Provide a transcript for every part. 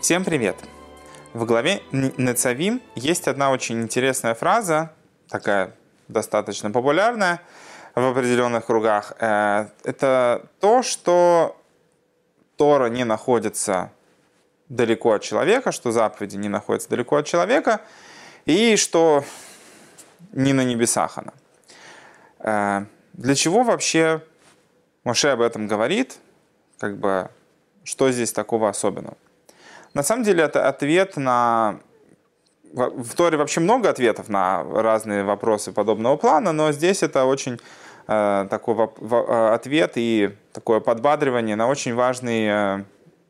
Всем привет! В главе Нецавим есть одна очень интересная фраза, такая достаточно популярная в определенных кругах. Э, это то, что Тора не находится далеко от человека, что заповеди не находятся далеко от человека, и что не на небесах она. Э, для чего вообще Моше об этом говорит? Как бы, что здесь такого особенного? На самом деле это ответ на... В Торе вообще много ответов на разные вопросы подобного плана, но здесь это очень э, такой э, ответ и такое подбадривание на очень важный э,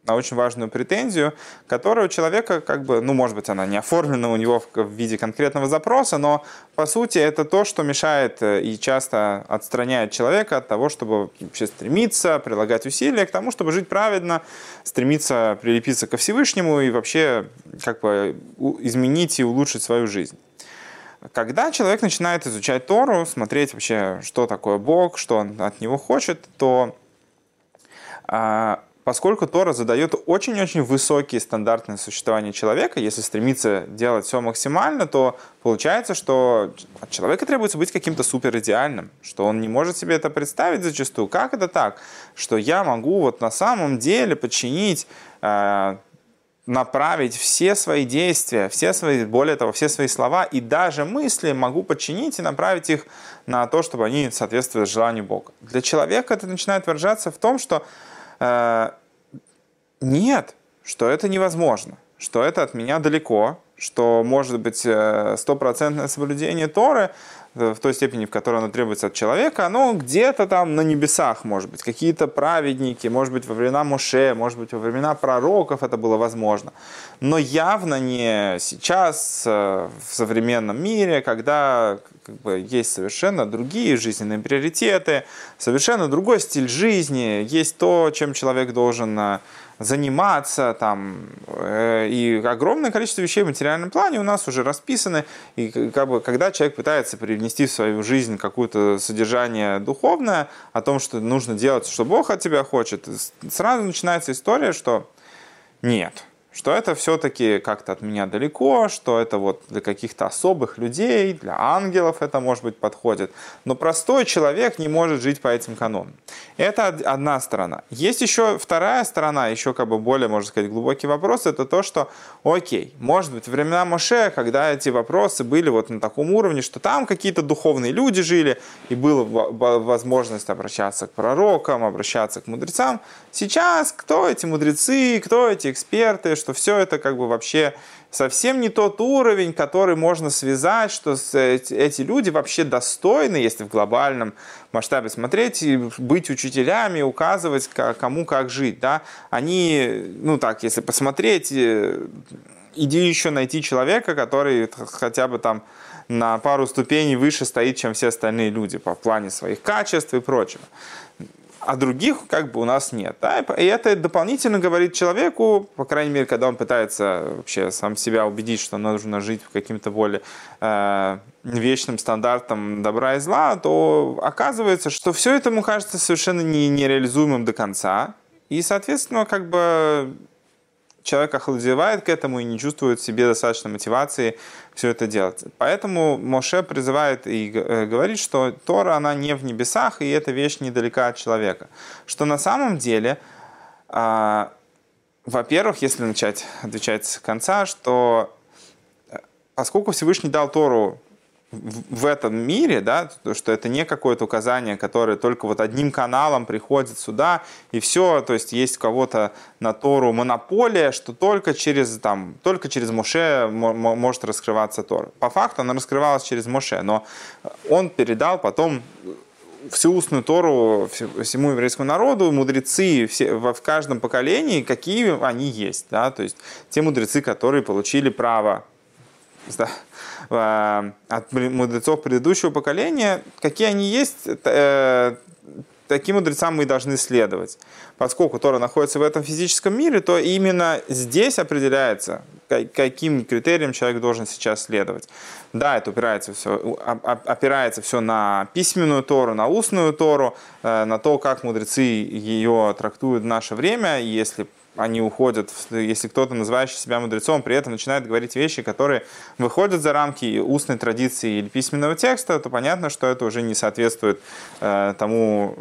на очень важную претензию, которая у человека, как бы, ну, может быть, она не оформлена у него в, виде конкретного запроса, но, по сути, это то, что мешает э, и часто отстраняет человека от того, чтобы вообще стремиться, прилагать усилия к тому, чтобы жить праведно, стремиться прилепиться ко Всевышнему и вообще как бы изменить и улучшить свою жизнь. Когда человек начинает изучать Тору, смотреть вообще, что такое Бог, что он от него хочет, то а, поскольку Тора задает очень-очень высокие стандарты на существование человека, если стремиться делать все максимально, то получается, что от человека требуется быть каким-то супер идеальным, что он не может себе это представить зачастую. Как это так? Что я могу вот на самом деле подчинить э, направить все свои действия, все свои, более того, все свои слова и даже мысли могу подчинить и направить их на то, чтобы они соответствовали желанию Бога. Для человека это начинает выражаться в том, что нет, что это невозможно, что это от меня далеко, что может быть э, стопроцентное соблюдение Торы в той степени, в которой оно требуется от человека, оно где-то там на небесах, может быть, какие-то праведники, может быть, во времена Моше, может быть, во времена пророков это было возможно. Но явно не сейчас, э, в современном мире, когда как бы, есть совершенно другие жизненные приоритеты, совершенно другой стиль жизни, есть то, чем человек должен э, заниматься, там, э, и огромное количество вещей в материальном плане у нас уже расписаны, и как бы, когда человек пытается привнести в свою жизнь какое-то содержание духовное, о том, что нужно делать, что Бог от тебя хочет, сразу начинается история, что нет, что это все-таки как-то от меня далеко, что это вот для каких-то особых людей, для ангелов это, может быть, подходит. Но простой человек не может жить по этим канонам. Это одна сторона. Есть еще вторая сторона, еще как бы более, можно сказать, глубокий вопрос, это то, что, окей, может быть, времена Моше, когда эти вопросы были вот на таком уровне, что там какие-то духовные люди жили, и была возможность обращаться к пророкам, обращаться к мудрецам. Сейчас кто эти мудрецы, кто эти эксперты, что все это как бы вообще совсем не тот уровень, который можно связать, что эти люди вообще достойны, если в глобальном масштабе смотреть, и быть учителями, указывать, кому как жить. Да? Они, ну так, если посмотреть, э, иди еще найти человека, который хотя бы там на пару ступеней выше стоит, чем все остальные люди по плане своих качеств и прочего а других как бы у нас нет. Да? И это дополнительно говорит человеку, по крайней мере, когда он пытается вообще сам себя убедить, что нужно жить в каким-то более э, вечным стандартом добра и зла, то оказывается, что все это ему кажется совершенно не, нереализуемым до конца. И, соответственно, как бы человек охладевает к этому и не чувствует в себе достаточно мотивации все это делать. Поэтому Моше призывает и э, говорит, что Тора, она не в небесах, и эта вещь недалека от человека. Что на самом деле, а, во-первых, если начать отвечать с конца, что э, поскольку Всевышний дал Тору в этом мире, да, что это не какое-то указание, которое только вот одним каналом приходит сюда, и все, то есть есть у кого-то на Тору монополия, что только через, там, только через Моше может раскрываться Тора. По факту она раскрывалась через Моше, но он передал потом всю устную Тору всему еврейскому народу, мудрецы все, в каждом поколении, какие они есть. Да? То есть те мудрецы, которые получили право от мудрецов предыдущего поколения, какие они есть, э, таким мудрецам мы должны следовать. Поскольку Тора находится в этом физическом мире, то именно здесь определяется, каким критериям человек должен сейчас следовать. Да, это опирается все, опирается все на письменную Тору, на устную Тору, э, на то, как мудрецы ее трактуют в наше время. Если они уходят, если кто-то, называющий себя мудрецом, при этом начинает говорить вещи, которые выходят за рамки устной традиции или письменного текста, то понятно, что это уже не соответствует э, тому,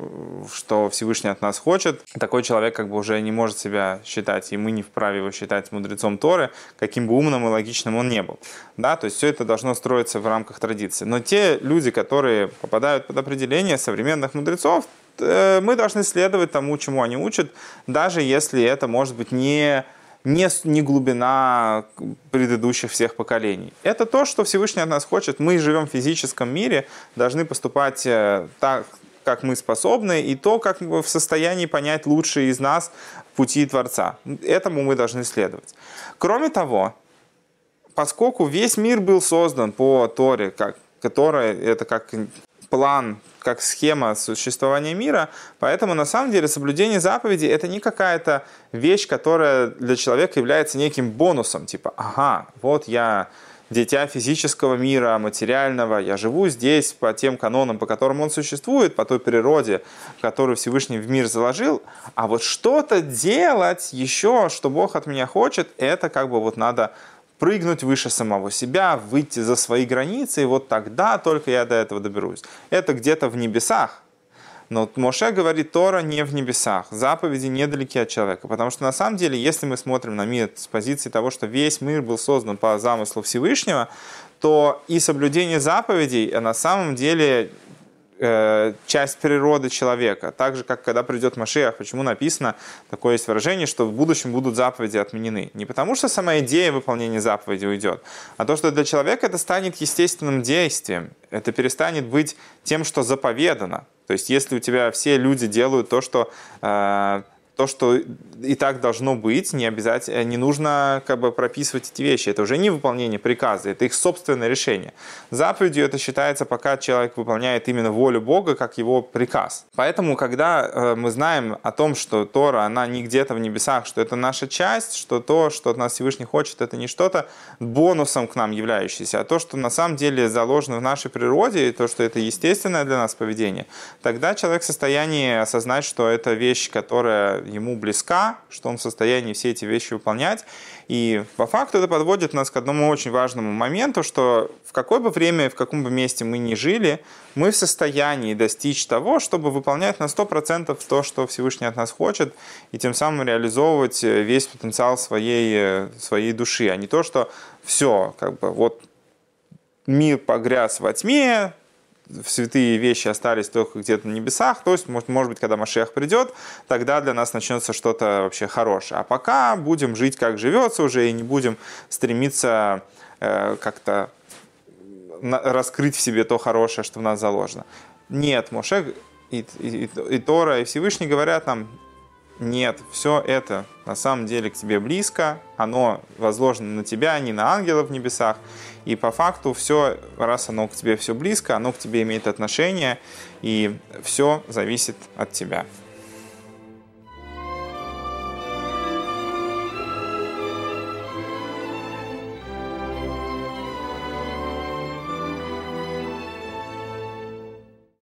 что Всевышний от нас хочет. Такой человек как бы уже не может себя считать, и мы не вправе его считать мудрецом Торы, каким бы умным и логичным он не был. Да, то есть все это должно строиться в рамках традиции. Но те люди, которые попадают под определение современных мудрецов, мы должны следовать тому, чему они учат, даже если это может быть не, не, не глубина предыдущих всех поколений. Это то, что Всевышний от нас хочет. Мы живем в физическом мире, должны поступать э, так, как мы способны, и то, как мы в состоянии понять лучшие из нас пути Творца. Этому мы должны следовать. Кроме того, поскольку весь мир был создан по Торе, как, которая это как план как схема существования мира. Поэтому на самом деле соблюдение заповедей это не какая-то вещь, которая для человека является неким бонусом. Типа, ага, вот я дитя физического мира, материального, я живу здесь по тем канонам, по которым он существует, по той природе, которую Всевышний в мир заложил, а вот что-то делать еще, что Бог от меня хочет, это как бы вот надо прыгнуть выше самого себя, выйти за свои границы, и вот тогда только я до этого доберусь. Это где-то в небесах. Но Моше говорит, Тора не в небесах, заповеди недалеки от человека. Потому что на самом деле, если мы смотрим на мир с позиции того, что весь мир был создан по замыслу Всевышнего, то и соблюдение заповедей на самом деле Э, часть природы человека. Так же, как когда придет Машиах, почему написано, такое есть выражение, что в будущем будут заповеди отменены. Не потому, что сама идея выполнения заповеди уйдет, а то, что для человека это станет естественным действием. Это перестанет быть тем, что заповедано. То есть, если у тебя все люди делают то, что э, то, что и так должно быть, не обязательно, не нужно как бы прописывать эти вещи. Это уже не выполнение приказа, это их собственное решение. Заповедью это считается, пока человек выполняет именно волю Бога, как его приказ. Поэтому, когда э, мы знаем о том, что Тора, она не где-то в небесах, что это наша часть, что то, что от нас Всевышний хочет, это не что-то бонусом к нам являющееся, а то, что на самом деле заложено в нашей природе, и то, что это естественное для нас поведение, тогда человек в состоянии осознать, что это вещь, которая ему близка, что он в состоянии все эти вещи выполнять. И по факту это подводит нас к одному очень важному моменту, что в какое бы время, в каком бы месте мы ни жили, мы в состоянии достичь того, чтобы выполнять на 100% то, что Всевышний от нас хочет, и тем самым реализовывать весь потенциал своей, своей души, а не то, что все, как бы вот мир погряз во тьме, святые вещи остались только где-то на небесах, то есть, может, может быть, когда Машех придет, тогда для нас начнется что-то вообще хорошее. А пока будем жить, как живется уже, и не будем стремиться э, как-то раскрыть в себе то хорошее, что в нас заложено. Нет, Моше и, и, и, и Тора, и Всевышний говорят нам, нет, все это на самом деле к тебе близко, оно возложено на тебя, а не на ангелов в небесах. И по факту все, раз оно к тебе все близко, оно к тебе имеет отношение, и все зависит от тебя.